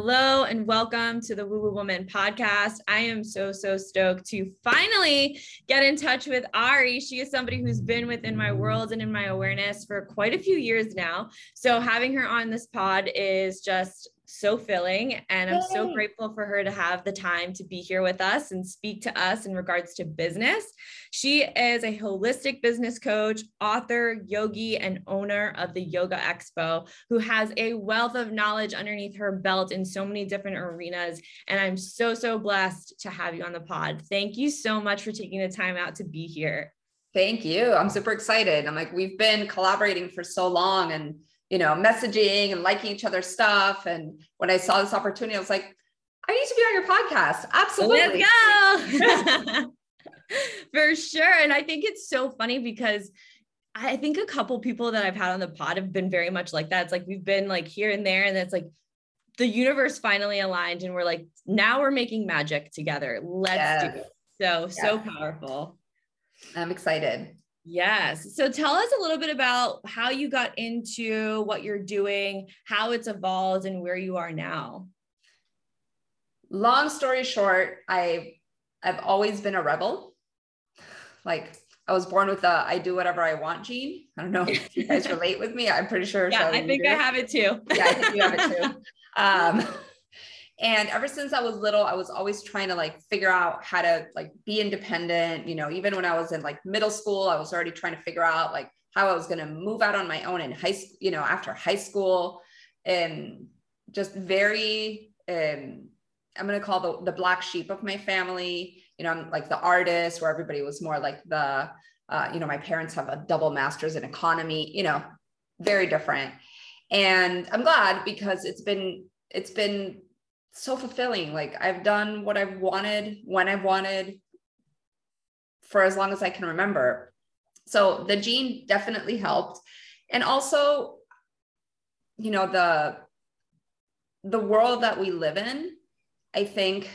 Hello and welcome to the Woo Woo Woman podcast. I am so, so stoked to finally get in touch with Ari. She is somebody who's been within my world and in my awareness for quite a few years now. So having her on this pod is just so filling. And I'm Yay. so grateful for her to have the time to be here with us and speak to us in regards to business. She is a holistic business coach, author, yogi, and owner of the Yoga Expo, who has a wealth of knowledge underneath her belt in so many different arenas. And I'm so, so blessed to have you on the pod. Thank you so much for taking the time out to be here. Thank you. I'm super excited. I'm like, we've been collaborating for so long and you know, messaging and liking each other's stuff. And when I saw this opportunity, I was like, I need to be on your podcast. Absolutely. Let's go. For sure. And I think it's so funny because I think a couple people that I've had on the pod have been very much like that. It's like we've been like here and there, and it's like the universe finally aligned, and we're like, now we're making magic together. Let's yes. do it. So, yeah. so powerful. I'm excited. Yes. So tell us a little bit about how you got into what you're doing, how it's evolved, and where you are now. Long story short, I I've always been a rebel. Like I was born with a I do whatever I want gene. I don't know if you guys relate with me. I'm pretty sure. Yeah, I think I have it too. yeah, I think you have it too. Um, and ever since i was little i was always trying to like figure out how to like be independent you know even when i was in like middle school i was already trying to figure out like how i was going to move out on my own in high school you know after high school. And just very um i'm going to call the, the black sheep of my family. You know i'm like the artist where everybody was more like the uh, you know my parents have a double master's in economy you know very different. And i'm glad because it's been it's been so fulfilling. Like I've done what I've wanted when I've wanted for as long as I can remember. So the gene definitely helped. And also, you know, the the world that we live in, I think,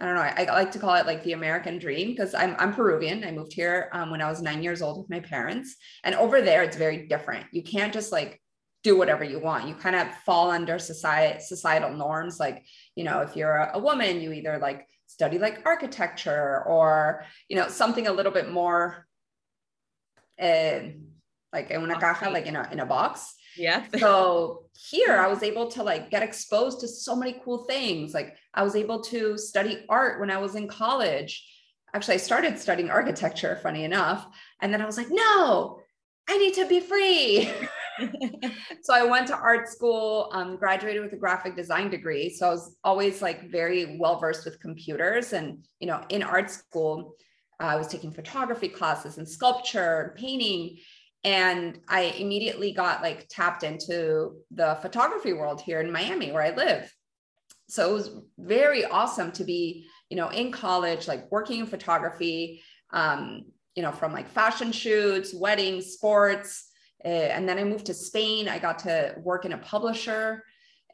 I don't know, I, I like to call it like the American dream because I'm, I'm Peruvian. I moved here um, when I was nine years old with my parents. And over there, it's very different. You can't just like do whatever you want. You kind of fall under society societal norms. Like, you know, if you're a, woman, you either like study like architecture or, you know, something a little bit more uh, like in una caja, like in a, in a box. Yeah. so here I was able to like get exposed to so many cool things. Like I was able to study art when I was in college. Actually, I started studying architecture, funny enough. And then I was like, no, I need to be free. so I went to art school, um, graduated with a graphic design degree. So I was always like very well versed with computers. And, you know, in art school, uh, I was taking photography classes and sculpture, and painting. And I immediately got like tapped into the photography world here in Miami, where I live. So it was very awesome to be, you know, in college, like working in photography, um, you know, from like fashion shoots, weddings, sports, uh, and then I moved to Spain. I got to work in a publisher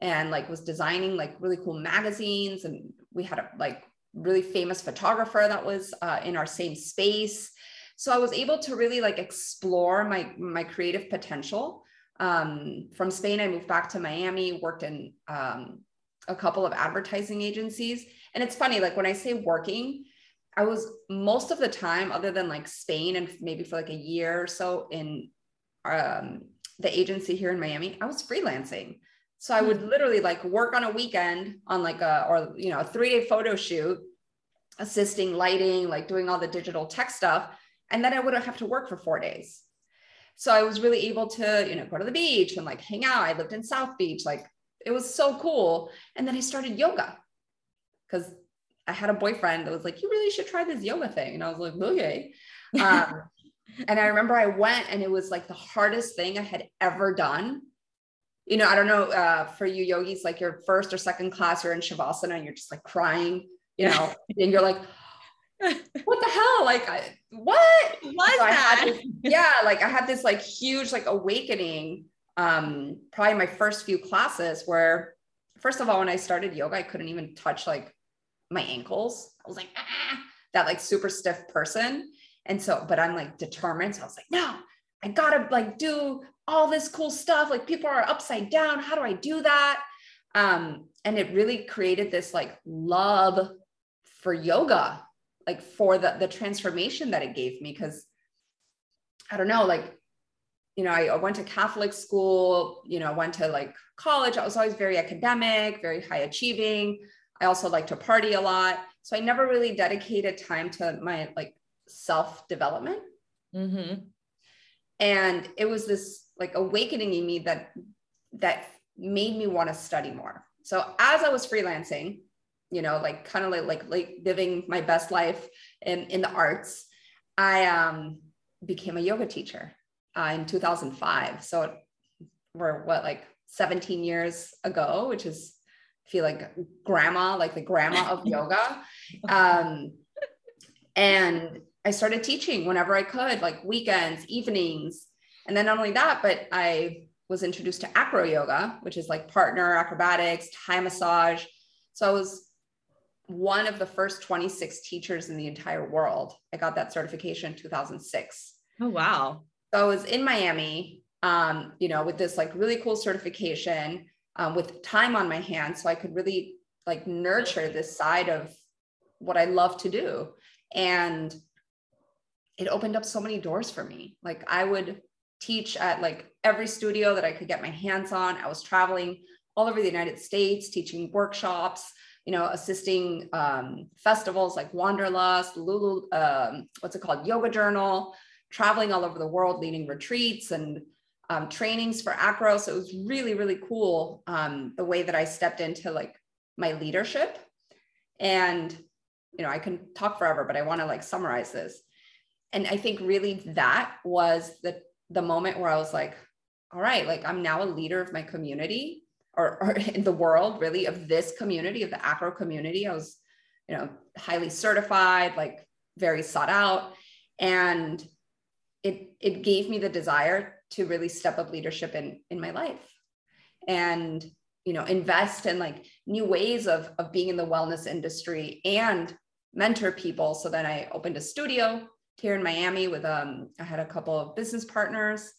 and like was designing like really cool magazines. And we had a like really famous photographer that was uh, in our same space. So I was able to really like explore my my creative potential. Um, from Spain, I moved back to Miami, worked in um, a couple of advertising agencies. And it's funny, like when I say working, I was most of the time, other than like Spain and maybe for like a year or so in um, the agency here in Miami, I was freelancing. So I would hmm. literally like work on a weekend on like a, or, you know, a three day photo shoot, assisting lighting, like doing all the digital tech stuff. And then I wouldn't have to work for four days. So I was really able to, you know, go to the beach and like hang out. I lived in South Beach. Like it was so cool. And then I started yoga because I had a boyfriend that was like, you really should try this yoga thing. And I was like, okay. Um, and I remember I went and it was like the hardest thing I had ever done. You know, I don't know uh, for you yogis, like your first or second class, you're in Shavasana and you're just like crying, you know, and you're like, what the hell? Like, I, what was so that? This, yeah, like I had this like huge like awakening. Um, probably my first few classes where, first of all, when I started yoga, I couldn't even touch like my ankles. I was like, ah, that like super stiff person. And so, but I'm like determined. So I was like, no, I gotta like do all this cool stuff. Like people are upside down. How do I do that? Um, and it really created this like love for yoga like for the the transformation that it gave me because i don't know like you know I, I went to catholic school you know I went to like college i was always very academic very high achieving i also like to party a lot so i never really dedicated time to my like self development mm-hmm. and it was this like awakening in me that that made me want to study more so as i was freelancing you know, like kind of like, like, like living my best life in, in the arts, I um, became a yoga teacher uh, in 2005. So we're what, like 17 years ago, which is, I feel like grandma, like the grandma of yoga. Um, and I started teaching whenever I could, like weekends, evenings. And then not only that, but I was introduced to acro yoga, which is like partner acrobatics, Thai massage. So I was one of the first 26 teachers in the entire world. I got that certification in 2006. Oh, wow. So I was in Miami, um, you know, with this like really cool certification um, with time on my hands. So I could really like nurture this side of what I love to do. And it opened up so many doors for me. Like I would teach at like every studio that I could get my hands on. I was traveling all over the United States, teaching workshops you know, assisting um, festivals like Wanderlust, Lulu, um, what's it called, Yoga Journal, traveling all over the world, leading retreats and um, trainings for acro. So it was really, really cool um, the way that I stepped into like my leadership. And, you know, I can talk forever, but I want to like summarize this. And I think really that was the the moment where I was like, all right, like I'm now a leader of my community or, or in the world really of this community of the acro community. I was you know highly certified like very sought out. And it it gave me the desire to really step up leadership in in my life and you know invest in like new ways of of being in the wellness industry and mentor people. So then i opened a studio here in miami with um i had a couple of business partners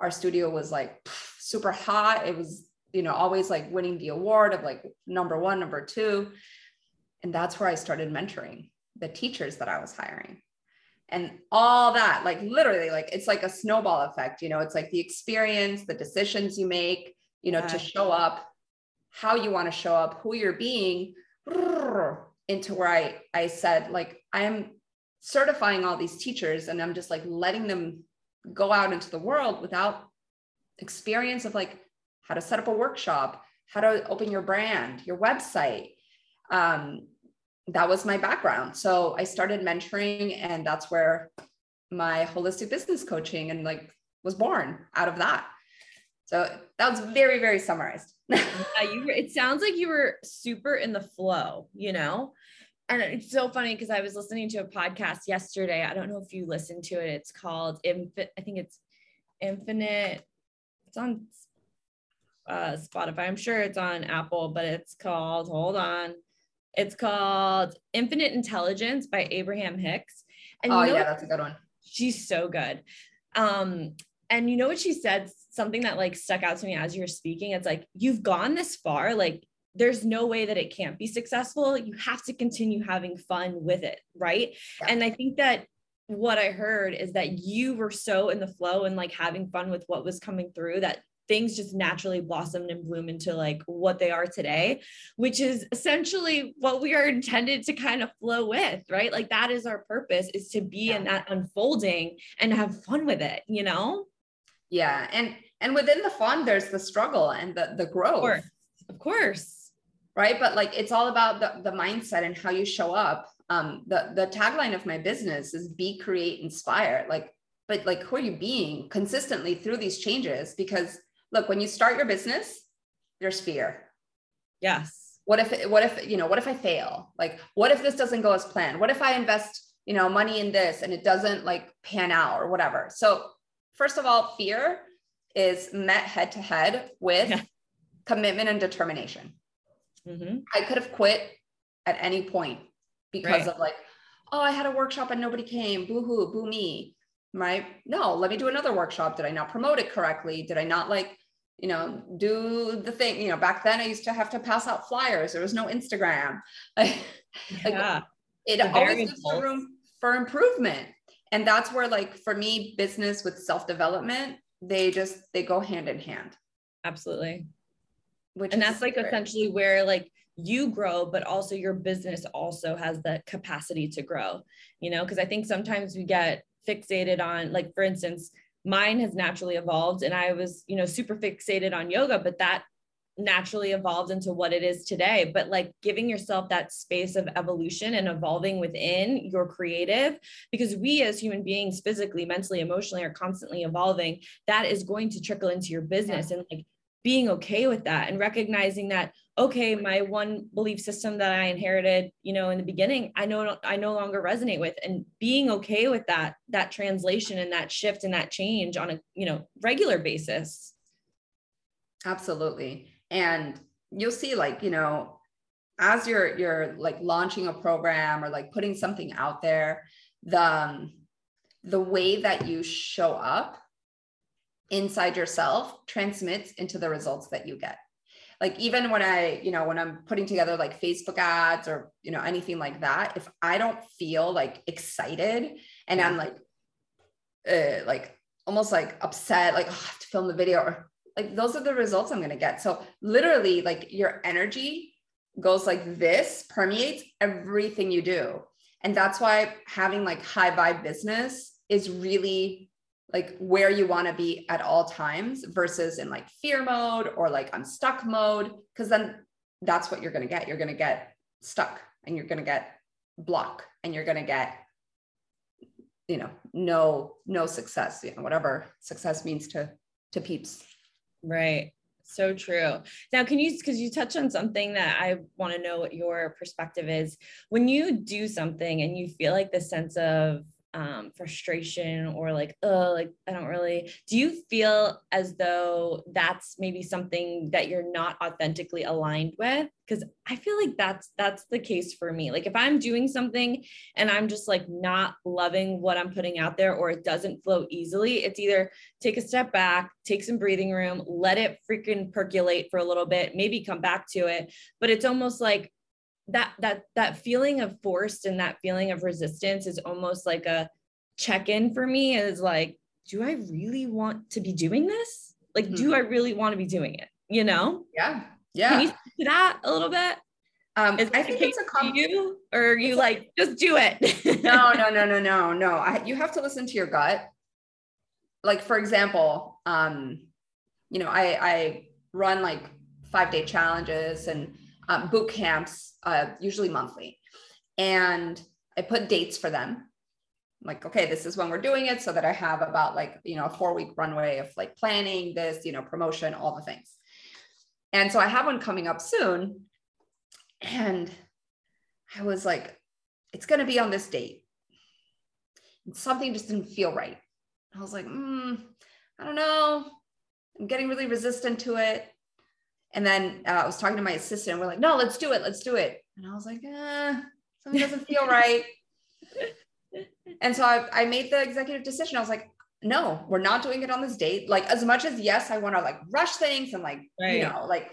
our studio was like super hot it was you know, always like winning the award of like number one, number two. And that's where I started mentoring the teachers that I was hiring. And all that, like literally, like it's like a snowball effect, you know, it's like the experience, the decisions you make, you know, yeah. to show up, how you want to show up, who you're being, into where I I said, like, I am certifying all these teachers and I'm just like letting them go out into the world without experience of like how to set up a workshop, how to open your brand, your website. Um, that was my background. So I started mentoring, and that's where my holistic business coaching and like was born out of that. So that was very, very summarized. yeah, you, it sounds like you were super in the flow, you know? And it's so funny because I was listening to a podcast yesterday. I don't know if you listened to it. It's called Infin- I think it's Infinite. It's on uh, Spotify. I'm sure it's on Apple, but it's called, hold on. It's called Infinite Intelligence by Abraham Hicks. And oh, you know, yeah, that's a good one. She's so good. Um, and you know what she said? Something that like stuck out to me as you were speaking. It's like, you've gone this far, like, there's no way that it can't be successful. You have to continue having fun with it. Right. Yeah. And I think that what I heard is that you were so in the flow and like having fun with what was coming through that things just naturally blossomed and bloom into like what they are today, which is essentially what we are intended to kind of flow with, right? Like that is our purpose is to be yeah. in that unfolding and have fun with it, you know? Yeah. And and within the fun, there's the struggle and the the growth. Of course. Of course. Right. But like it's all about the, the mindset and how you show up. Um, the the tagline of my business is be, create, inspire. Like but like who are you being consistently through these changes because look when you start your business there's fear yes what if what if you know what if i fail like what if this doesn't go as planned what if i invest you know money in this and it doesn't like pan out or whatever so first of all fear is met head to head with yeah. commitment and determination mm-hmm. i could have quit at any point because right. of like oh i had a workshop and nobody came. Boo hoo boo me. Right no let me do another workshop. Did i not promote it correctly? Did i not like you know do the thing? You know back then i used to have to pass out flyers. There was no instagram. Like, yeah. it the always gives room for improvement. And that's where like for me business with self-development they just they go hand in hand. Absolutely which and that's like essentially where like you grow but also your business also has the capacity to grow you know? Because i think sometimes we get fixated on like for instance mine has naturally evolved and i was you know super fixated on yoga but that naturally evolved into what it is today. But like giving yourself that space of evolution and evolving within your creative because we as human beings physically mentally emotionally are constantly evolving that is going to trickle into your business. Yeah. and like being okay with that and recognizing that okay my one belief system that i inherited you know in the beginning i know i no longer resonate with. And being okay with that that translation and that shift and that change on a you know regular basis. Absolutely. And you'll see like you know as you're you're like launching a program or like putting something out there the um, the way that you show up inside yourself transmits into the results that you get. Like even when i you know when i'm putting together like facebook ads or you know anything like that if i don't feel like excited and i'm like uh, like almost like upset like oh, i have to film the video or like those are the results i'm going to get. So literally like your energy goes like this permeates everything you do. And that's why having like high vibe business is really like where you want to be at all times versus in like fear mode or like I'm stuck mode. Cause then that's what you're going to get. You're going to get stuck and you're going to get block and you're going to get, you know, no, no success, you know, whatever success means to, to peeps. Right. So true. Now, can you, because you touch on something that I want to know what your perspective is. When you do something and you feel like the sense of um, frustration or like, oh, like I don't really. Do you feel as though that's maybe something that you're not authentically aligned with? Because I feel like that's that's the case for me. Like if I'm doing something and I'm just like not loving what I'm putting out there, or it doesn't flow easily, it's either take a step back, take some breathing room, let it freaking percolate for a little bit, maybe come back to it. But it's almost like that that that feeling of forced and that feeling of resistance is almost like a check-in for me is like do i really want to be doing this like mm-hmm. do i really want to be doing it you know yeah yeah can you speak to that a little bit um, I think it's a com- you, or you like just do it. no, no, no, no, no, no. I, you have to listen to your gut. Like for example, um, you know, I I run like five day challenges and um, boot camps, uh, usually monthly. And I put dates for them. I'm like, okay, this is when we're doing it so that I have about like, you know, a four week runway of like planning this, you know, promotion, all the things. And so I have one coming up soon. And I was like, it's going to be on this date. And something just didn't feel right. I was like, mm, I don't know. I'm getting really resistant to it. And then uh, I was talking to my assistant. And we're like, no, let's do it. Let's do it. And I was like, eh, something doesn't feel right. and so I, I made the executive decision. I was like, no, we're not doing it on this date. Like as much as yes, I want to like rush things and like, right. you know, like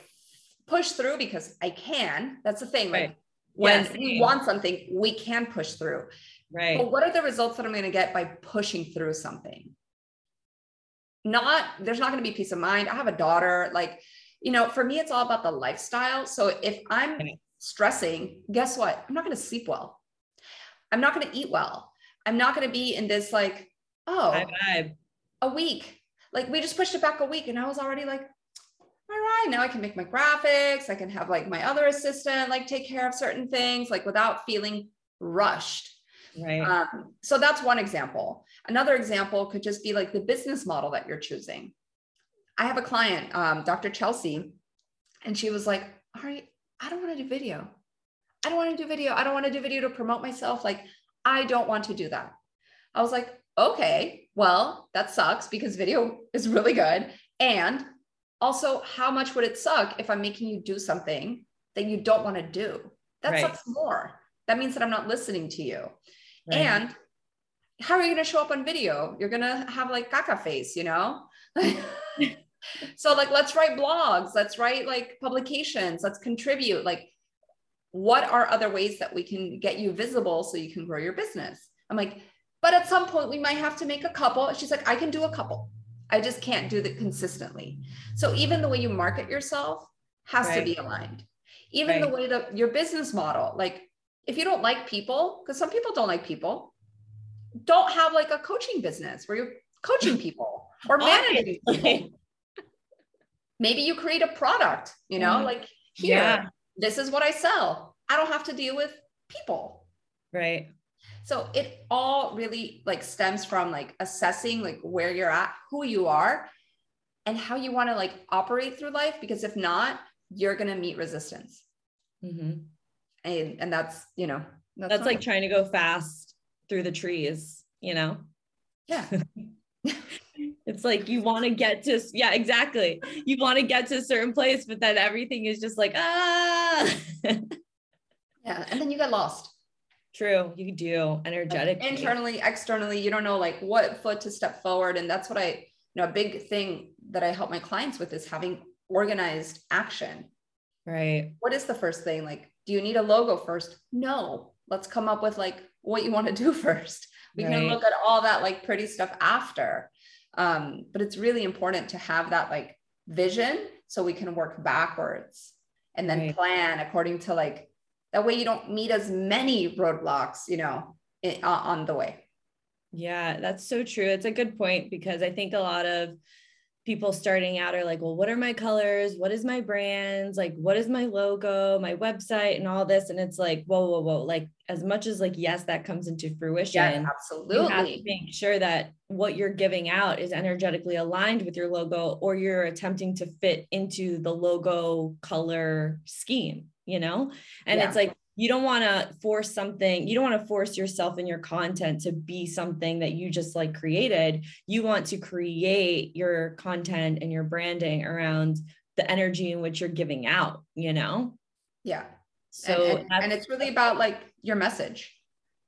push through because I can. That's the thing. Right. Like when yes. we want something, we can push through. Right. But what are the results that I'm going to get by pushing through something? Not, there's not going to be peace of mind. I have a daughter. Like you know, for me, it's all about the lifestyle. So if I'm stressing, guess what? I'm not going to sleep well. I'm not going to eat well. I'm not going to be in this like, oh, a week. Like we just pushed it back a week. And I was already like, all right, now I can make my graphics. I can have like my other assistant like take care of certain things like without feeling rushed. Right. Um, so that's one example. Another example could just be like the business model that you're choosing. I have a client, um, Dr. Chelsea, and she was like, All right, I don't want to do video. I don't want to do video. I don't want to do video to promote myself. Like, I don't want to do that. I was like, Okay, well, that sucks because video is really good. And also, how much would it suck if I'm making you do something that you don't want to do? That right. sucks more. That means that I'm not listening to you. Right. And how are you going to show up on video? You're going to have like caca face, you know? so like let's write blogs, let's write like publications, let's contribute. Like what are other ways that we can get you visible so you can grow your business? I'm like, but at some point we might have to make a couple. She's like, I can do a couple. I just can't do that consistently. So even the way you market yourself has right. to be aligned. Even right. the way that your business model, like if you don't like people, because some people don't like people, don't have like a coaching business where you're coaching people or managing people. Maybe you create a product, you know, mm like here, yeah. this is what I sell. I don't have to deal with people. Right. So it all really like stems from like assessing like where you're at, who you are, and how you want to like operate through life. Because if not, you're gonna meet resistance. Mm-hmm. And and that's you know that's, that's like trying to go fast through the trees, you know. Yeah. it's like you want to get to yeah exactly you want to get to a certain place but then everything is just like ah yeah and then you get lost True, you do energetic internally, externally. You don't know like what foot to step forward, and that's what I, you know, a big thing that I help my clients with is having organized action. Right. What is the first thing? Like, do you need a logo first? No. Let's come up with like what you want to do first. We right. can look at all that like pretty stuff after. Um, but it's really important to have that like vision so we can work backwards and then right. plan according to like that way you don't meet as many roadblocks you know in, uh, on the way yeah that's so true it's a good point because i think a lot of people starting out are like well what are my colors? What is my brands? Like what is my logo my website and all this? And it's like whoa whoa whoa. Like as much as like yes that comes into fruition yeah, absolutely you have to make sure that what you're giving out is energetically aligned with your logo or you're attempting to fit into the logo color scheme you know? And yeah. it's like, you don't want to force something, you don't want to force yourself in your content to be something that you just like created. You want to create your content and your branding around the energy in which you're giving out, you know? Yeah. So, and, and, and it's really about like your message.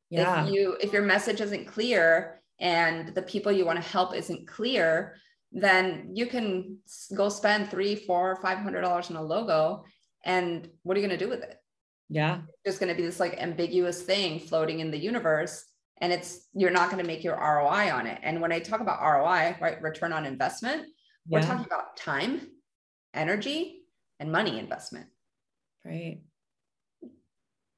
Yeah. If you, if your message isn't clear and the people you want to help isn't clear, then you can go spend three, four, five hundred dollars on a logo and what are you going to do with it yeah. It's just going to be this like ambiguous thing floating in the universe and it's you're not going to make your roi on it. And when i talk about roi right return on investment yeah. we're talking about time energy and money investment. Right.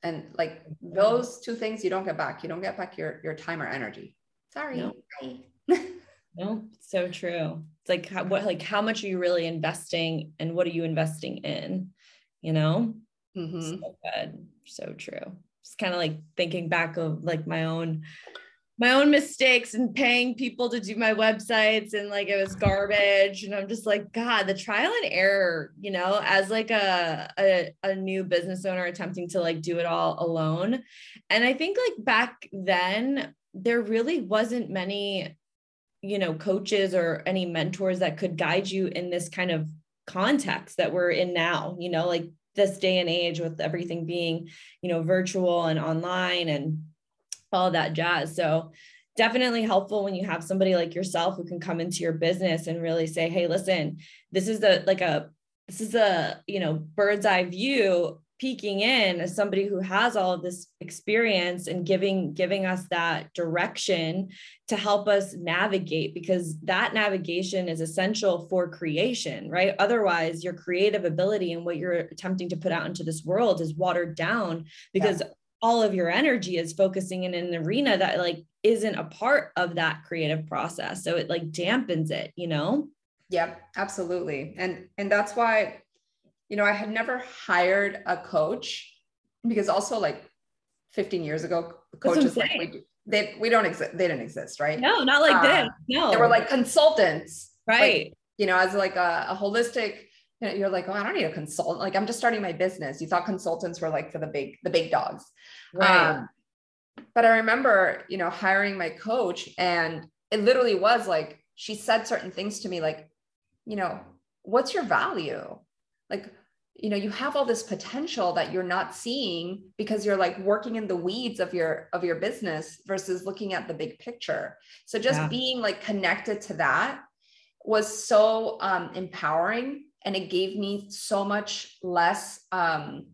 And like mm-hmm. those two things you don't get back. You don't get back your your time or energy. Sorry. No, no so true. It's like how, what like how much are you really investing and what are you investing in? You know? Mm-hmm. So good. So true. Just kind of like thinking back of like my own my own mistakes and paying people to do my websites and like it was garbage and i'm just like god the trial and error you know as like a, a, a new business owner attempting to like do it all alone and i think like back then there really wasn't many you know coaches or any mentors that could guide you in this kind of context that we're in now you know like this day and age with everything being you know virtual and online and all that jazz. So definitely helpful when you have somebody like yourself who can come into your business and really say hey listen this is a like a this is a you know bird's eye view peeking in as somebody who has all of this experience and giving giving us that direction to help us navigate because that navigation is essential for creation right? Otherwise your creative ability and what you're attempting to put out into this world is watered down because yeah. all of your energy is focusing in an arena that like isn't a part of that creative process. So it like dampens it you know? Yeah absolutely. And and that's why you know, I had never hired a coach because also like 15 years ago, coaches like we, they, we don't exist. They didn't exist, right? No, not like um, this. No, they were like consultants, right? Like, you know, as like a, a holistic you know, you're like, oh, I don't need a consultant. Like I'm just starting my business. You thought consultants were like for the big, the big dogs. Right. Um, but I remember, you know, hiring my coach and it literally was like, she said certain things to me, like, you know, what's your value? Like, you know, you have all this potential that you're not seeing because you're like working in the weeds of your of your business versus looking at the big picture. So just yeah. being like connected to that was so um, empowering and it gave me so much less um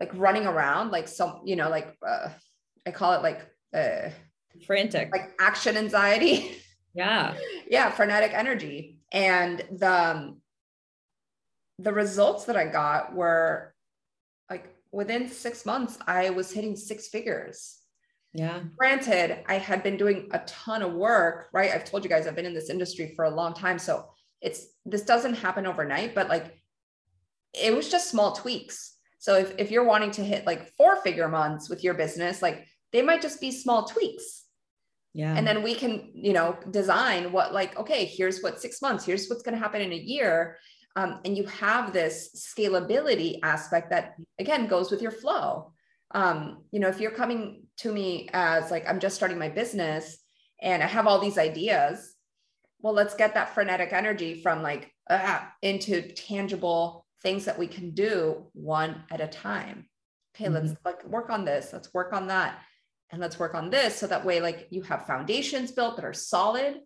like running around like some you know like uh, i call it like uh frantic like action anxiety yeah yeah frenetic energy and the um, the results that i got were like within six months i was hitting six figures yeah granted i had been doing a ton of work right i've told you guys i've been in this industry for a long time so it's this doesn't happen overnight, but like it was just small tweaks. So if, if you're wanting to hit like four figure months with your business, like they might just be small tweaks. Yeah. And then we can, you know, design what like, okay, here's what six months, here's what's going to happen in a year. Um, and you have this scalability aspect that again goes with your flow. Um, you know, if you're coming to me as like, I'm just starting my business and I have all these ideas, well, let's get that frenetic energy from like ah, into tangible things that we can do one at a time. Okay, mm-hmm. let's like work on this, let's work on that, and let's work on this. So that way, like you have foundations built that are solid.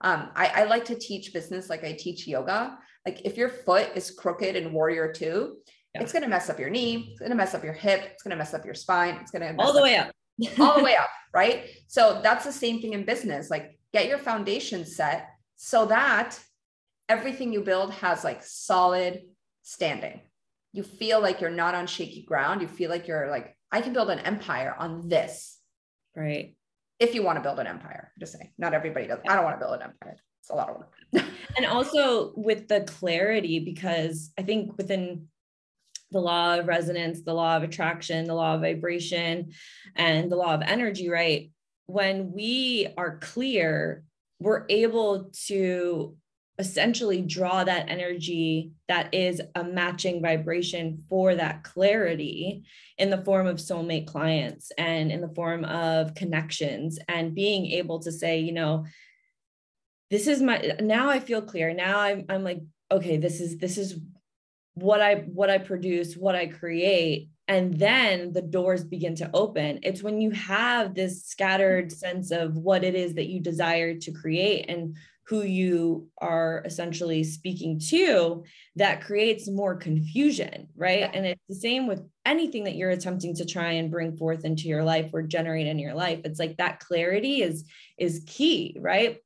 Um, I, I like to teach business like I teach yoga. Like if your foot is crooked in warrior two, yeah. it's going to mess up your knee, it's going to mess up your hip, it's going to mess up your spine, it's going to all the way up. all the way up, right? So that's the same thing in business. Like get your foundation set so that everything you build has like solid standing. You feel like you're not on shaky ground. You feel like you're like, I can build an empire on this. Right. If you want to build an empire, just saying, not everybody does. I don't want to build an empire. It's a lot of work. and also with the clarity, because I think within the law of resonance, the law of attraction, the law of vibration, and the law of energy, right? When we are clear we're able to essentially draw that energy that is a matching vibration for that clarity in the form of soulmate clients and in the form of connections and being able to say you know this is my now i feel clear. Now i'm, I'm like okay this is this is what i what i produce what i create. And then the doors begin to open. It's when you have this scattered sense of what it is that you desire to create and who you are essentially speaking to that creates more confusion right? And it's the same with anything that you're attempting to try and bring forth into your life or generate in your life. It's like that clarity is is key right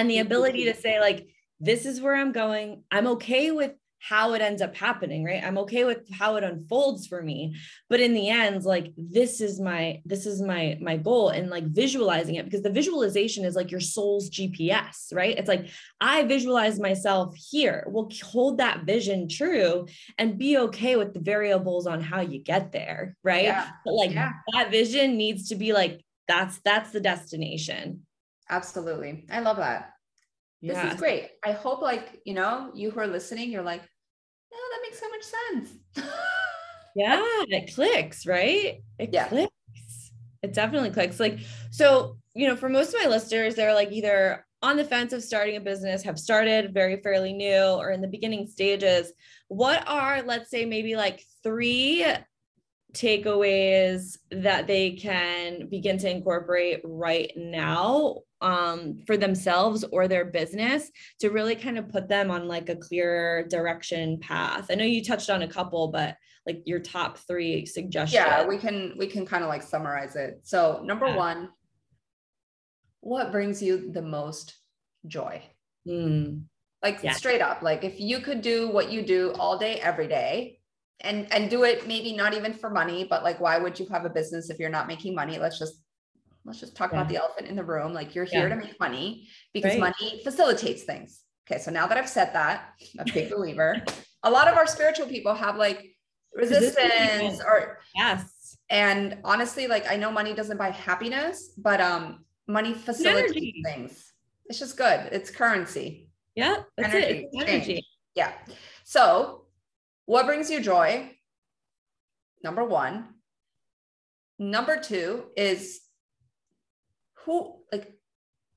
and the mm-hmm. ability to say like this is where i'm going. I'm okay with how it ends up happening right? I'm okay with how it unfolds for me. But in the end like this is my this is my my goal and like visualizing it. Because the visualization is like your soul's gps right? It's like i visualize myself here. We'll hold that vision true and be okay with the variables on how you get there right? Yeah. but like yeah. that vision needs to be like that's that's the destination absolutely i love that this yeah. is great. I hope like, you know, you who are listening, you're like, no, that makes so much sense. yeah, it clicks, right? It yeah. clicks. It definitely clicks. Like, so, you know, for most of my listeners, they're like either on the fence of starting a business, have started very fairly new or in the beginning stages. What are, let's say, maybe like three takeaways that they can begin to incorporate right now um, for themselves or their business to really kind of put them on like a clearer direction path. I know you touched on a couple, but like your top three suggestions. Yeah, we can we can kind of like summarize it. So number yeah. one, what brings you the most joy? Mm. Like yeah. straight up, like if you could do what you do all day, every day, and and do it maybe not even for money, but like why would you have a business if you're not making money? Let's just let's just talk yeah. about the elephant in the room. Like you're here yeah. to make money because right. money facilitates things. Okay. So now that I've said that, I'm a big believer. A lot of our spiritual people have like resistance or yes. And honestly, like I know money doesn't buy happiness, but um money facilitates energy. things. It's just good. It's currency. Yeah, that's energy, it. energy. Yeah. So, what brings you joy? Number 1. Number 2 is who like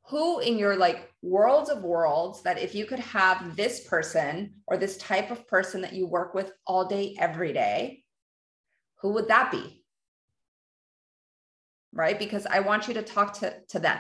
who in your like worlds of worlds that if you could have this person or this type of person that you work with all day every day who would that be? Right? Because i want you to talk to, to them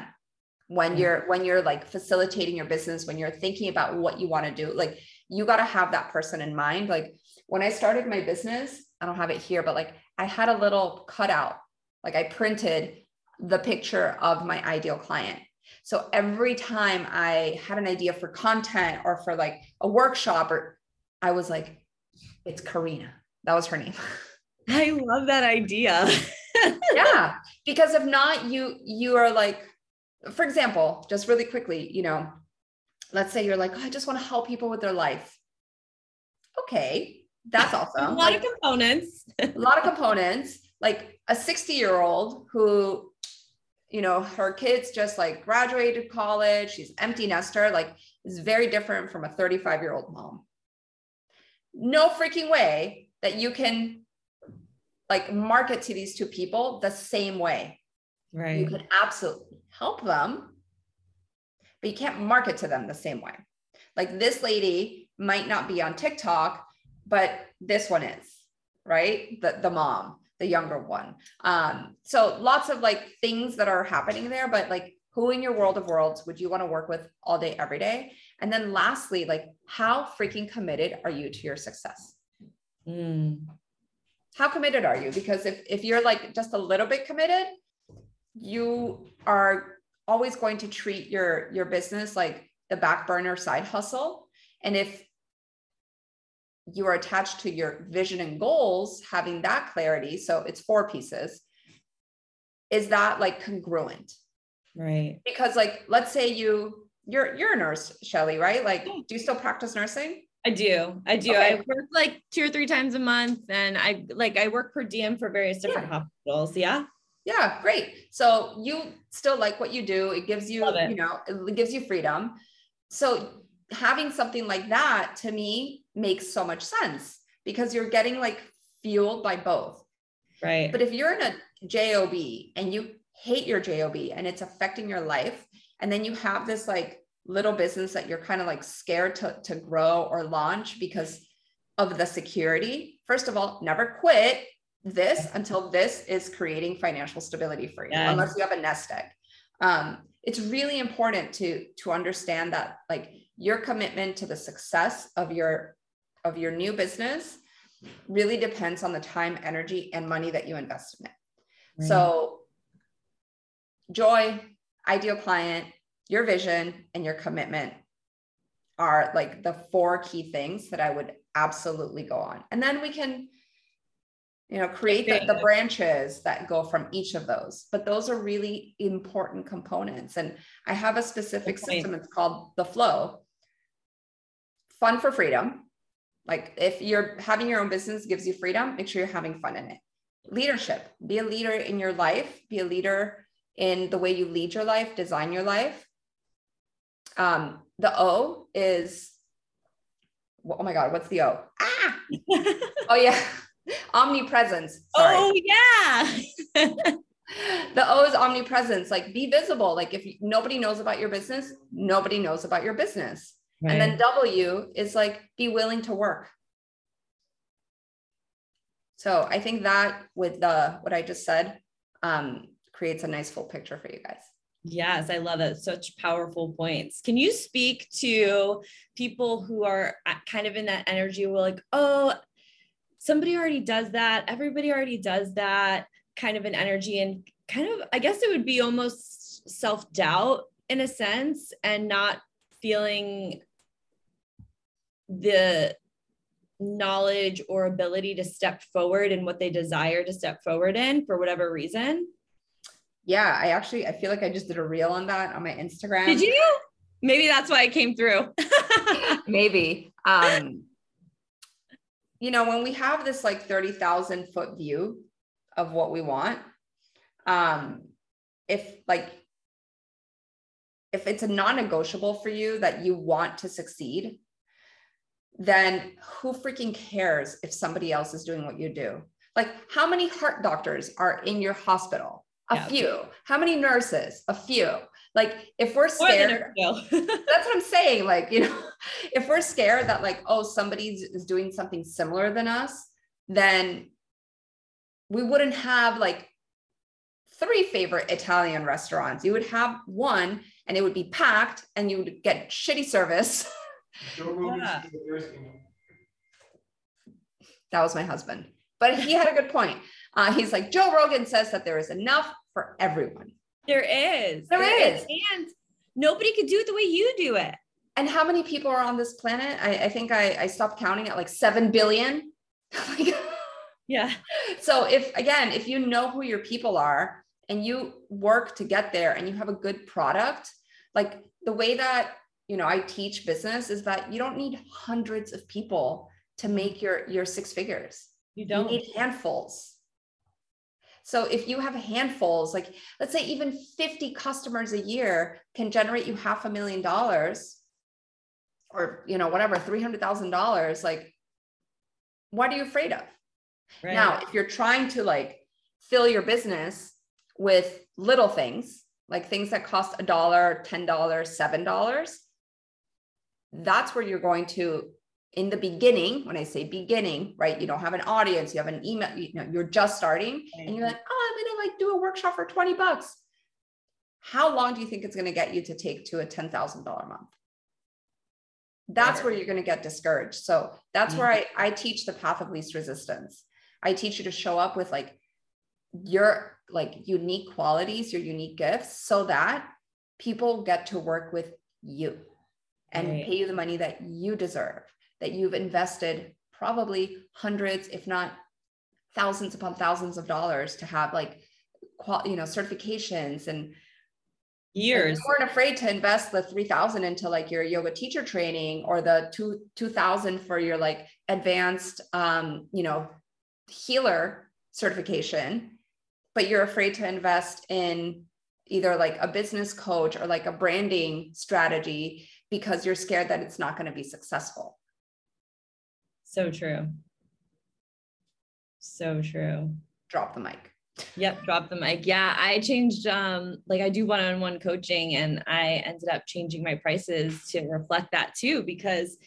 when mm. you're when you're like facilitating your business when you're thinking about what you want to do. Like you got to have that person in mind. Like when i started my business i don't have it here but like i had a little cutout like i printed the picture of my ideal client. So every time i had an idea for content or for like a workshop or i was like it's karina. That was her name. I love that idea. Yeah because if not you you are like for example just really quickly you know let's say you're like oh, i just want to help people with their life. Okay that's awesome a lot like, of components a lot of components like a 60 year old who you know her kids just like graduated college she's empty nester like is very different from a 35 year old mom no freaking way that you can like market to these two people the same way. Right. You can absolutely help them, but you can't market to them the same way. Like this lady might not be on TikTok, but this one is, right? The the mom, the younger one. Um, so lots of like things that are happening there, but like who in your world of worlds would you want to work with all day, every day? And then lastly, like how freaking committed are you to your success? Mm how committed are you? Because if, if you're like just a little bit committed, you are always going to treat your, your business like the back burner side hustle. And if you are attached to your vision and goals, having that clarity, so it's four pieces, is that like congruent? Right. Because like, let's say you, you're, you're a nurse, Shelly, right? Like, do you still practice nursing? I do. I do. Okay. I work like two or three times a month and I like I work per diem for various different yeah. hospitals. Yeah. Yeah, great. So you still like what you do. It gives you, it. you know, it gives you freedom. So having something like that to me makes so much sense because you're getting like fueled by both. Right. But if you're in a job and you hate your job and it's affecting your life and then you have this like little business that you're kind of like scared to, to grow or launch because of the security, first of all, never quit this until this is creating financial stability for you, yeah. unless you have a nest egg. Um, it's really important to to understand that like your commitment to the success of your of your new business really depends on the time, energy, and money that you invest in it. Right. So, joy, ideal client, your vision and your commitment are like the four key things that I would absolutely go on. And then we can, you know, create the, the, branches that go from each of those. But those are really important components. And I have a specific system, it's called the flow. Fun for freedom. Like if you're having your own business gives you freedom, make sure you're having fun in it. Leadership, be a leader in your life, be a leader in the way you lead your life, design your life um, the O is, oh my God, what's the O? Ah, oh yeah, omnipresence. Sorry. Oh yeah. the O is omnipresence. Like be visible. Like if nobody knows about your business, nobody knows about your business. Right. And then W is like be willing to work. So I think that with the what I just said um, creates a nice full picture for you guys. Yes, I love it. Such powerful points. Can you speak to people who are kind of in that energy where like, oh, somebody already does that, everybody already does that kind of an energy and kind of I guess it would be almost self-doubt in a sense and not feeling the knowledge or ability to step forward in what they desire to step forward in for whatever reason yeah, I actually I feel like I just did a reel on that on my Instagram. Did you? Maybe that's why it came through. Maybe. Um, you know, when we have this like 30,000 foot view of what we want. Um, if like if it's a non-negotiable for you that you want to succeed, then who freaking cares if somebody else is doing what you do? Like, how many heart doctors are in your hospital? A yeah. few. How many nurses? A few. Like, if we're scared, that's what I'm saying. Like, you know, if we're scared that, like, oh, somebody is doing something similar than us, then we wouldn't have like three favorite Italian restaurants. You would have one and it would be packed and you would get shitty service. Yeah. That was my husband. But he had a good point. Uh, he's like, Joe Rogan says that there is enough for everyone. There is. there, there is. is. And nobody could do it the way you do it. And how many people are on this planet? I, I think I, I stopped counting at like 7 billion. yeah. So if, again, if you know who your people are and you work to get there and you have a good product, like the way that you know i teach business is that you don't need hundreds of people to make your your six figures. You don't. you need handfuls. So if you have handfuls like let's say even 50 customers a year can generate you half a million dollars or you know whatever $300000 like what are you afraid of? Right. now if you're trying to like fill your business with little things like things that cost a dollar, $10, $7, that's where you're going to, in the beginning, when I say beginning, right? You don't have an audience, you have an email, you know, you're just starting mm-hmm. and you're like, oh, I'm gonna like do a workshop for 20 bucks. How long do you think it's going to get you to take to a $10,000 month? That's where you're going to get discouraged. So that's mm-hmm. where I, I teach the path of least resistance. I teach you to show up with like your like unique qualities, your unique gifts, so that people get to work with you and right. pay you the money that you deserve, that you've invested probably hundreds, if not thousands upon thousands of dollars to have like qual, you know, certifications and years. You weren't afraid to invest the 3000 into like your yoga teacher training or the two 2000 for your like advanced um, you know, healer certification but you're afraid to invest in either like a business coach or like a branding strategy because you're scared that it's not going to be successful. So true. So true. Drop the mic. Yep, drop the mic. Yeah, I changed um like I do one-on-one coaching and I ended up changing my prices to reflect that too because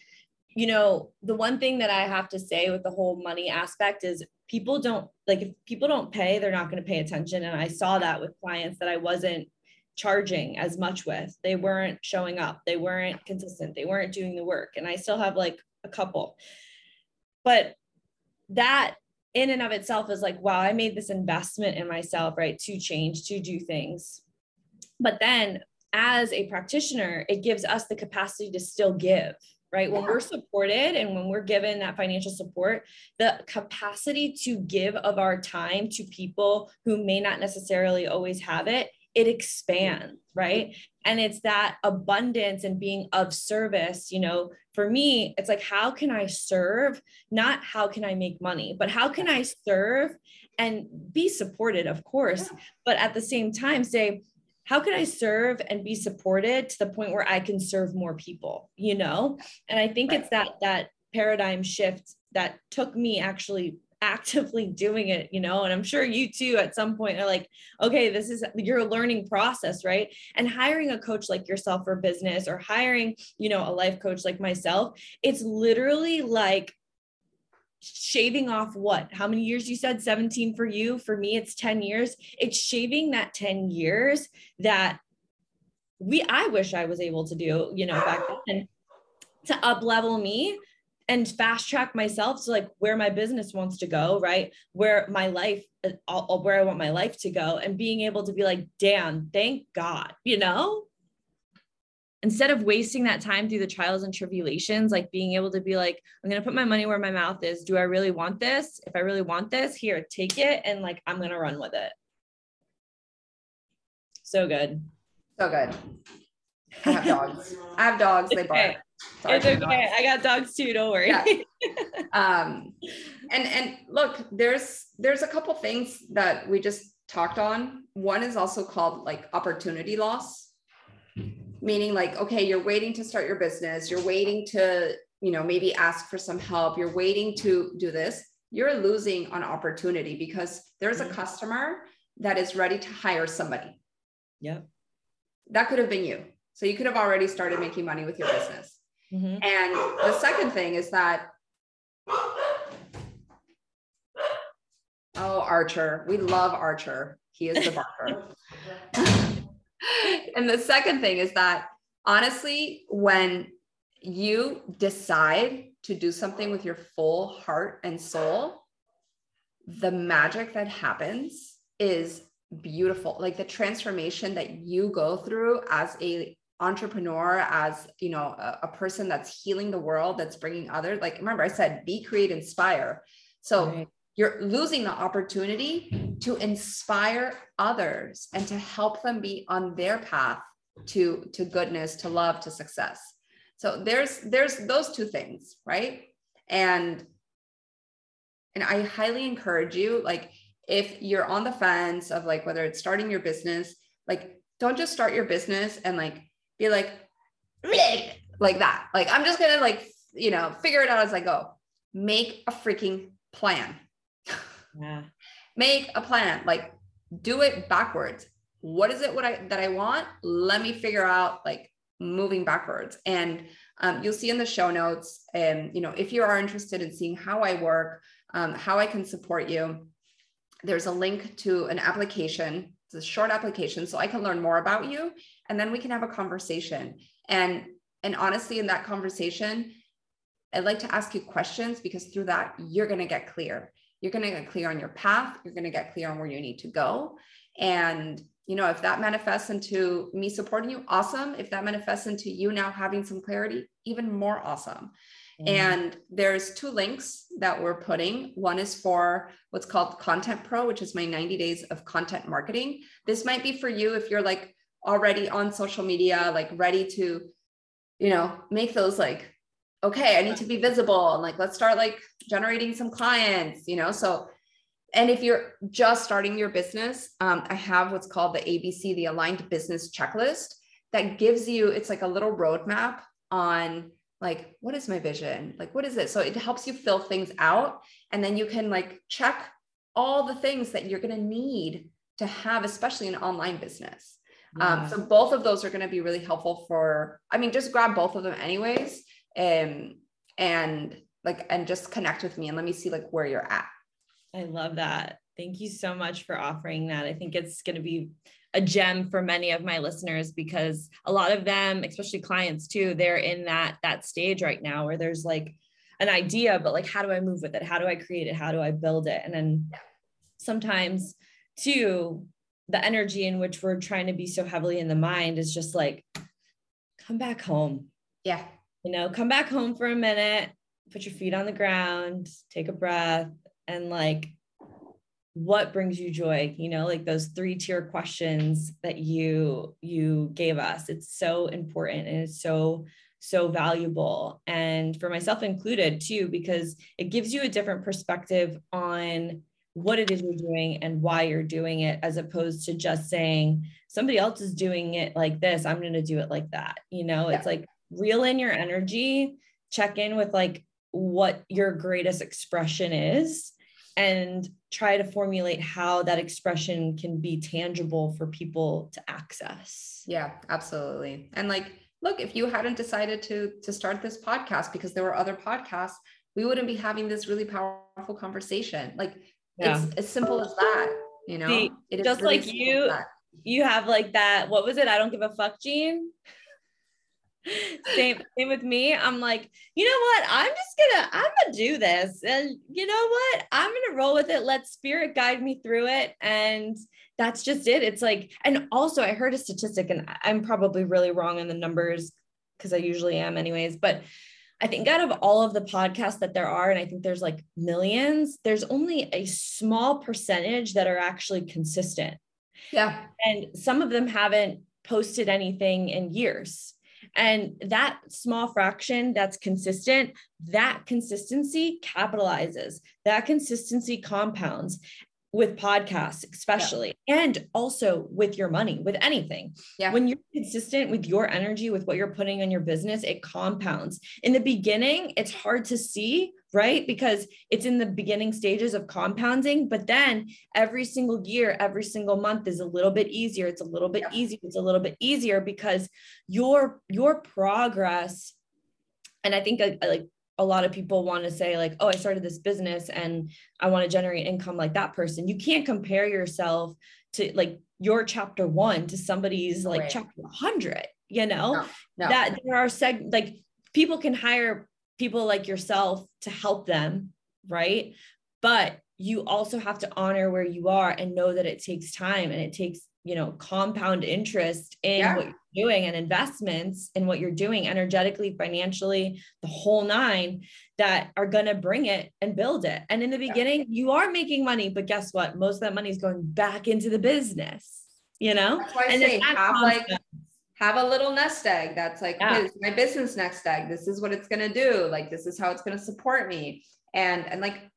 you know, the one thing that I have to say with the whole money aspect is people don't like if people don't pay they're not going to pay attention and i saw that with clients that i wasn't charging as much with. They weren't showing up. They weren't consistent. They weren't doing the work. And i still have like a couple. But that in and of itself is like wow i made this investment in myself right to change to do things. But then as a practitioner it gives us the capacity to still give right? When we're supported and when we're given that financial support, the capacity to give of our time to people who may not necessarily always have it, it expands, right? And it's that abundance and being of service. You know, for me, it's like, how can I serve? Not how can I make money, but how can I serve and be supported, of course, but at the same time, say, how can I serve and be supported to the point where I can serve more people, you know? And I think right. it's that that paradigm shift that took me actually actively doing it, you know, and I'm sure you too at some point are like, okay, this is your learning process, right? And hiring a coach like yourself for business or hiring, you know, a life coach like myself, it's literally like shaving off what? How many years you said? 17 for you? For me it's 10 years. It's shaving that 10 years that we i wish i was able to do you know back then to up level me and fast track myself to like where my business wants to go right where my life uh, where i want my life to go and being able to be like damn thank god you know instead of wasting that time through the trials and tribulations, like being able to be like, I'm going to put my money where my mouth is. Do I really want this? If I really want this, here, take it. And like, I'm going to run with it. So good. So good. I have dogs. I have dogs. They bark. Sorry it's okay. I got dogs too. Don't worry. Yeah. um, and and look, there's there's a couple things that we just talked on. One is also called like opportunity loss, meaning like okay, you're waiting to start your business. You're waiting to you know maybe ask for some help. You're waiting to do this. You're losing on opportunity because there's a mm-hmm. customer that is ready to hire somebody. Yeah. That could have been you. So you could have already started making money with your business. Mm-hmm. And the second thing is that, oh, Archer, we love Archer. He is the barker. and the second thing is that, honestly, when you decide to do something with your full heart and soul, the magic that happens is beautiful. Like the transformation that you go through as a entrepreneur as you know a, a, person that's healing the world that's bringing others like remember i said be create inspire. So right. you're losing the opportunity to inspire others and to help them be on their path to to goodness to love to success. So there's there's those two things right? And and i highly encourage you like if you're on the fence of like whether it's starting your business like don't just start your business and like be like, like that. Like, I'm just gonna like, you know, figure it out as I go. Make a freaking plan. Yeah. Make a plan. Like, do it backwards. What is it what I that I want? Let me figure out like moving backwards. And um, you'll see in the show notes. And you know, if you are interested in seeing how I work, um, how I can support you, there's a link to an application. It's a short application, so I can learn more about you and then we can have a conversation. And and honestly in that conversation i'd like to ask you questions because through that you're going to get clear. You're going to get clear on your path. You're going to get clear on where you need to go. And you know if that manifests into me supporting you awesome. If that manifests into you now having some clarity even more awesome and there's two links that we're putting. One is for what's called content pro which is my 90 days of content marketing. This might be for you if you're like already on social media, like ready to, you know, make those like, okay, I need to be visible and like, let's start like generating some clients, you know? So, and if you're just starting your business, um, I have what's called the ABC, the Aligned Business Checklist, that gives you, it's like a little roadmap on like, what is my vision? Like, what is it? So it helps you fill things out. And then you can like check all the things that you're going to need to have, especially an online business. Um, so both of those are going to be really helpful for, I mean, just grab both of them anyways. Um, and like, and just connect with me and let me see like where you're at. I love that. Thank you so much for offering that. I think it's going to be a gem for many of my listeners because a lot of them, especially clients too, they're in that that stage right now where there's like an idea, but like how do I move with it? How do I create it? How do I build it? And then sometimes too, the energy in which we're trying to be so heavily in the mind is just like come back home yeah you know come back home for a minute put your feet on the ground take a breath and like what brings you joy? You know like those three tier questions that you you gave us. It's so important and it's so so valuable. And for myself included too because it gives you a different perspective on what it is you're doing and why you're doing it as opposed to just saying somebody else is doing it like this. I'm going to do it like that. You know yeah. it's like reel in your energy check in with like what your greatest expression is and try to formulate how that expression can be tangible for people to access. Yeah absolutely. And like look if you hadn't decided to to start this podcast because there were other podcasts we wouldn't be having this really powerful conversation. Like yeah. it's as simple as that you know? See, it just really like you you have like that what was it i don't give a fuck gene same same with me. I'm like you know what? I'm just gonna i'm gonna do this. And you know what? I'm gonna roll with it. Let spirit guide me through it. And that's just it. It's like and also i heard a statistic and i'm probably really wrong on the numbers because i usually am anyways but I think out of all of the podcasts that there are, and I think there's like millions, there's only a small percentage that are actually consistent. Yeah. And some of them haven't posted anything in years. And that small fraction that's consistent, that consistency capitalizes, that consistency compounds with podcasts especially yeah. and also with your money with anything yeah. when you're consistent with your energy with what you're putting in your business it compounds in the beginning it's hard to see right because it's in the beginning stages of compounding but then every single year every single month is a little bit easier it's a little bit yeah. easier it's a little bit easier because your your progress and i think uh, like a lot of people want to say like oh i started this business and i want to generate income like that person you can't compare yourself to like your chapter one to somebody's like right. chapter 100 you know no, no. that there are seg like people can hire people like yourself to help them right but you also have to honor where you are and know that it takes time and it takes you know compound interest in yeah. what you're doing and investments in what you're doing energetically financially the whole nine that are going to bring it and build it. And in the beginning yeah. you are making money but guess what? Most of that money is going back into the business you know? That's why I and say have like have a little nest egg that's like yeah. my business nest egg. This is what it's going to do. Like this is how it's going to support me. And and like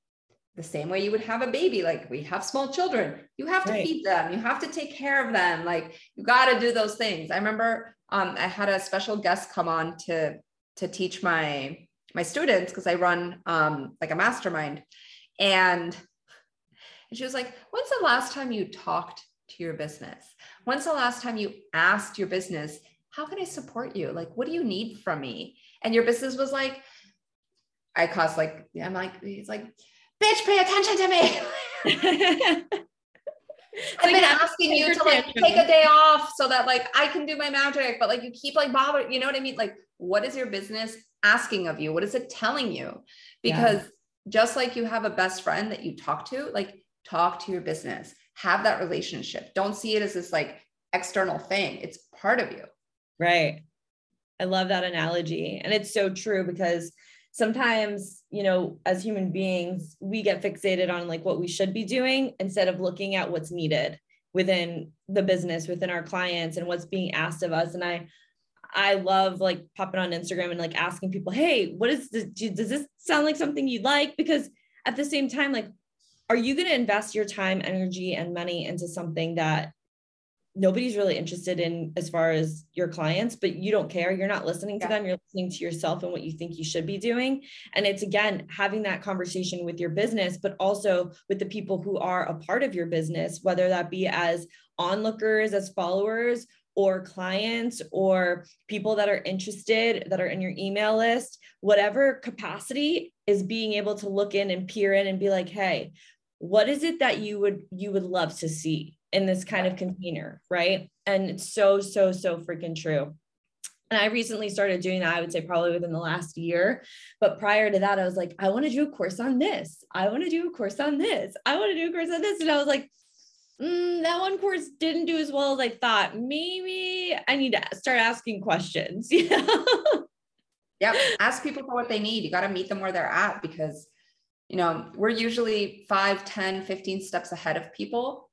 the same way you would have a baby like we have small children you have to right. feed them you have to take care of them like you got to do those things. I remember um, i had a special guest come on to to teach my my students because i run um, like a mastermind. And and she was like when's the last time you talked to your business? When's the last time you asked your business how can i support you? Like what do you need from me and your business was like i cost like i'm like he's like bitch, pay attention to me. I've been asking you to like take a day off so that like I can do my magic, but like you keep like bothering, you know what I mean? Like, what is your business asking of you? What is it telling you? Because yeah. just like you have a best friend that you talk to, like talk to your business, have that relationship. Don't see it as this like external thing. It's part of you. Right. I love that analogy. And it's so true because sometimes you know as human beings we get fixated on like what we should be doing instead of looking at what's needed within the business within our clients and what's being asked of us. And i i love like popping on instagram and like asking people hey what is this does this sound like something you'd like? Because at the same time like are you going to invest your time energy and money into something that nobody's really interested in as far as your clients but you don't care. You're not listening to yeah. them. You're listening to yourself and what you think you should be doing. And it's again having that conversation with your business but also with the people who are a part of your business whether that be as onlookers as followers or clients or people that are interested that are in your email list whatever capacity is being able to look in and peer in and be like hey what is it that you would you would love to see in this kind of container, right? And it's so, so, so freaking true. And I recently started doing that, I would say probably within the last year. But prior to that, I was like, I want to do a course on this. I want to do a course on this. I want to do a course on this. And I was like, mm, that one course didn't do as well as I thought. Maybe I need to start asking questions. Yeah. yep. Ask people for what they need. You got to meet them where they're at because, you know, we're usually 5, 10, 15 steps ahead of people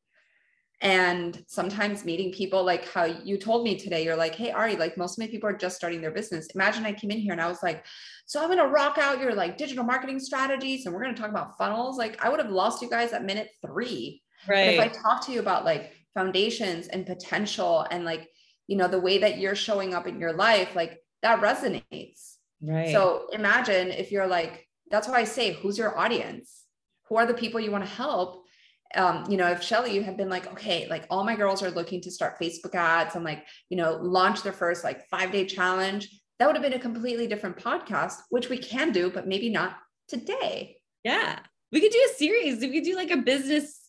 and sometimes meeting people like how you told me today you're like hey ari like most of my people are just starting their business. Imagine i came in here and i was like so i'm going to rock out your like digital marketing strategies and we're going to talk about funnels. Like i would have lost you guys at minute three. Right but if i talk to you about like foundations and potential and like you know the way that you're showing up in your life like that resonates. Right. So imagine if you're like that's why i say who's your audience? Who are the people you want to help um, you know, if Shelly, you had been like, okay, like all my girls are looking to start Facebook ads and like, you know, launch their first like five day challenge, that would have been a completely different podcast, which we can do, but maybe not today. Yeah. We could do a series. We could do like a business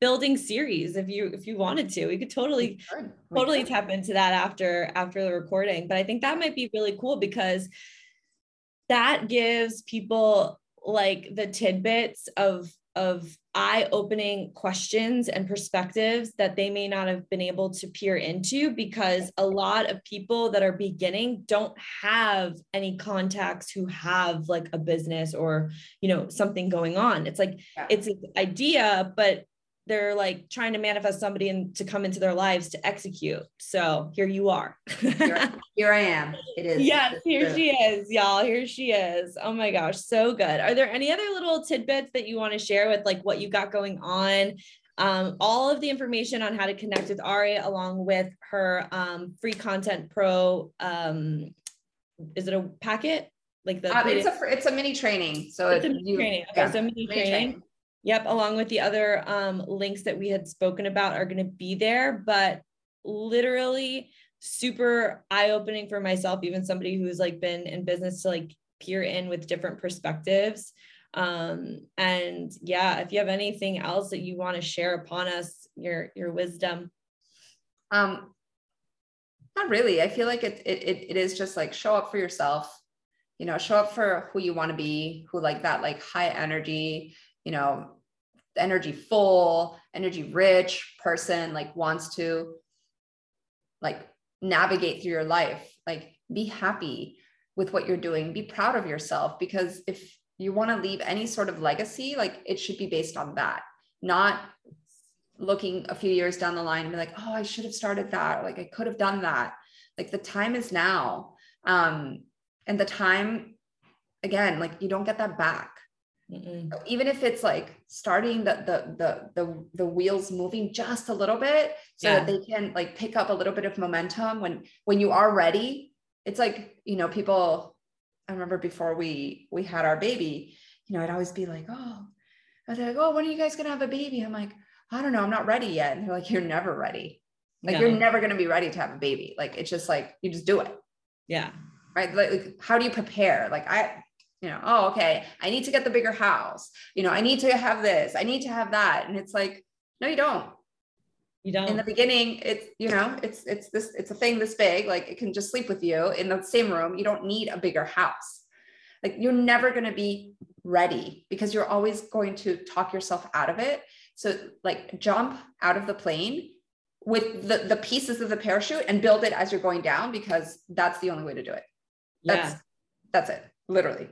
building series if you if you wanted to. We could totally we could. We totally could. tap into that after after the recording. But I think that might be really cool because that gives people like the tidbits of of eye-opening questions and perspectives that they may not have been able to peer into because a lot of people that are beginning don't have any contacts who have like a business or you know something going on it's like yeah. it's an idea but they're like trying to manifest somebody and to come into their lives to execute. So here you are. here, here, I am. It is. Yes, here she is, y'all. Here she is. Oh my gosh, so good. Are there any other little tidbits that you want to share with like what you got going on? Um, all of the information on how to connect with Ari, along with her um, free content pro. Um, is it a packet? Like the um, it's a it's a mini training. So it's a mini you, training. Okay, yeah, so mini, mini training. training Yep, along with the other um, links that we had spoken about are going to be there, but literally super eye opening for myself, even somebody who's like been in business to like peer in with different perspectives. Um, and yeah, if you have anything else that you want to share upon us, your your wisdom. Um, not really. I feel like it, it it is just like show up for yourself. You know, show up for who you want to be, who like that like high energy, you know, energy full, energy rich person like wants to like navigate through your life. Like be happy with what you're doing, be proud of yourself because if you want to leave any sort of legacy, like it should be based on that, not looking a few years down the line and be like, oh, I should have started that. Like I could have done that. Like the time is now. Um, and the time, again, like you don't get that back. Mm-mm. Even if it's like starting the, the the the the wheels moving just a little bit, so yeah. that they can like pick up a little bit of momentum when when you are ready. It's like you know people. I remember before we we had our baby, you know, I'd always be like, oh, I'd like, oh, when are you guys gonna have a baby? I'm like, I don't know, I'm not ready yet. And they're like, you're never ready. Like yeah. you're never gonna be ready to have a baby. Like it's just like you just do it. Yeah. Right. Like, like how do you prepare? Like I you know, oh, okay, I need to get the bigger house. You know, I need to have this, I need to have that. And it's like, no, you don't. You don't. In the beginning, it's, you know, it's, it's this, it's a thing this big, like it can just sleep with you in the same room. You don't need a bigger house. Like you're never going to be ready because you're always going to talk yourself out of it. So like jump out of the plane with the, the pieces of the parachute and build it as you're going down because that's the only way to do it. That's, yeah. that's it literally.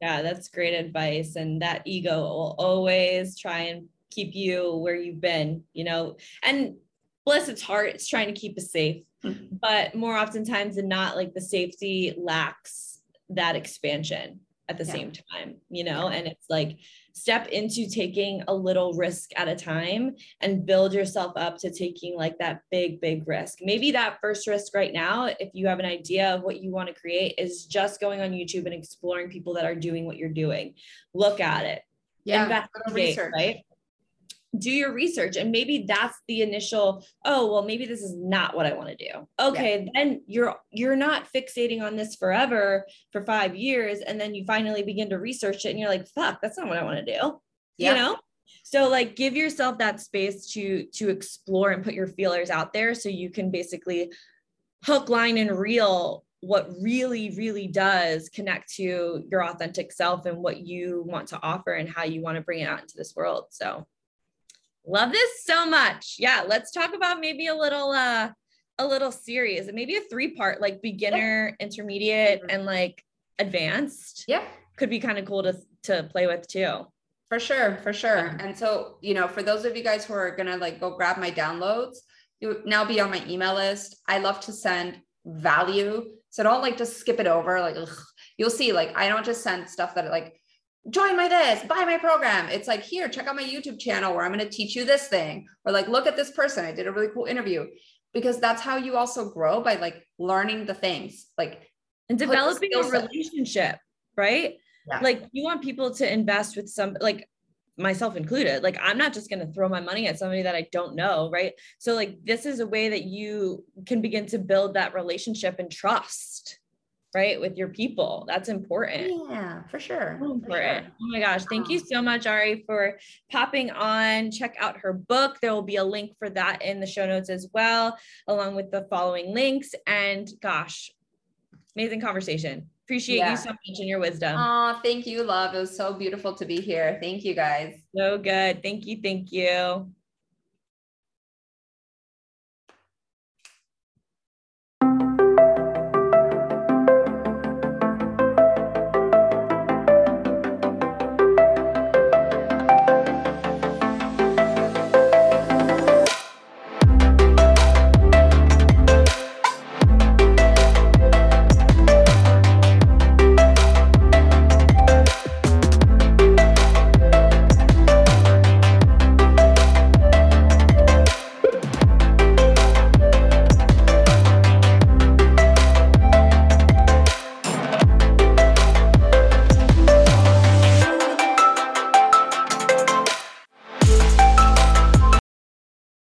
Yeah, that's great advice. And that ego will always try and keep you where you've been, you know, and bless its heart, it's trying to keep us safe. Mm-hmm. But more oftentimes than not, like the safety lacks that expansion at the yeah. same time, you know, and it's like step into taking a little risk at a time and build yourself up to taking like that big, big risk. Maybe that first risk right now, if you have an idea of what you want to create, is just going on YouTube and exploring people that are doing what you're doing. Look at it. Yeah, investigate, right? Do your research. And maybe that's the initial oh well maybe this is not what i want to do. Okay yeah. then you're you're not fixating on this forever for 5 years and then you finally begin to research it and you're like fuck that's not what i want to do yeah. you know? So like give yourself that space to to explore and put your feelers out there so you can basically hook line and reel what really really does connect to your authentic self and what you want to offer and how you want to bring it out into this world. So Love this so much. Yeah, let's talk about maybe a little uh a little series and maybe a three part like beginner, yeah. intermediate mm-hmm. and like advanced. Yeah. Could be kind of cool to to play with too. For sure, for sure. And so, you know, for those of you guys who are going to like go grab my downloads, you now be on my email list. I love to send value. So don't like just skip it over. Like, ugh. you'll see, like, I don't just send stuff that like join my this, buy my program. It's like, here, check out my YouTube channel where I'm going to teach you this thing. Or like, look at this person. I did a really cool interview. Because that's how you also grow by like learning the things, like and developing a relationship, right? Yeah. Like you want people to invest with some like myself included. Like I'm not just going to throw my money at somebody that I don't know, right? So like this is a way that you can begin to build that relationship and trust right with your people that's important. Yeah for sure important. For sure. oh my gosh thank you um, so much ari for popping on. Check out her book. There will be a link for that in the show notes as well along with the following links. And gosh amazing conversation. Appreciate yeah. you so much and your wisdom. Oh thank you love. It was so beautiful to be here. Thank you guys. So good. Thank you thank you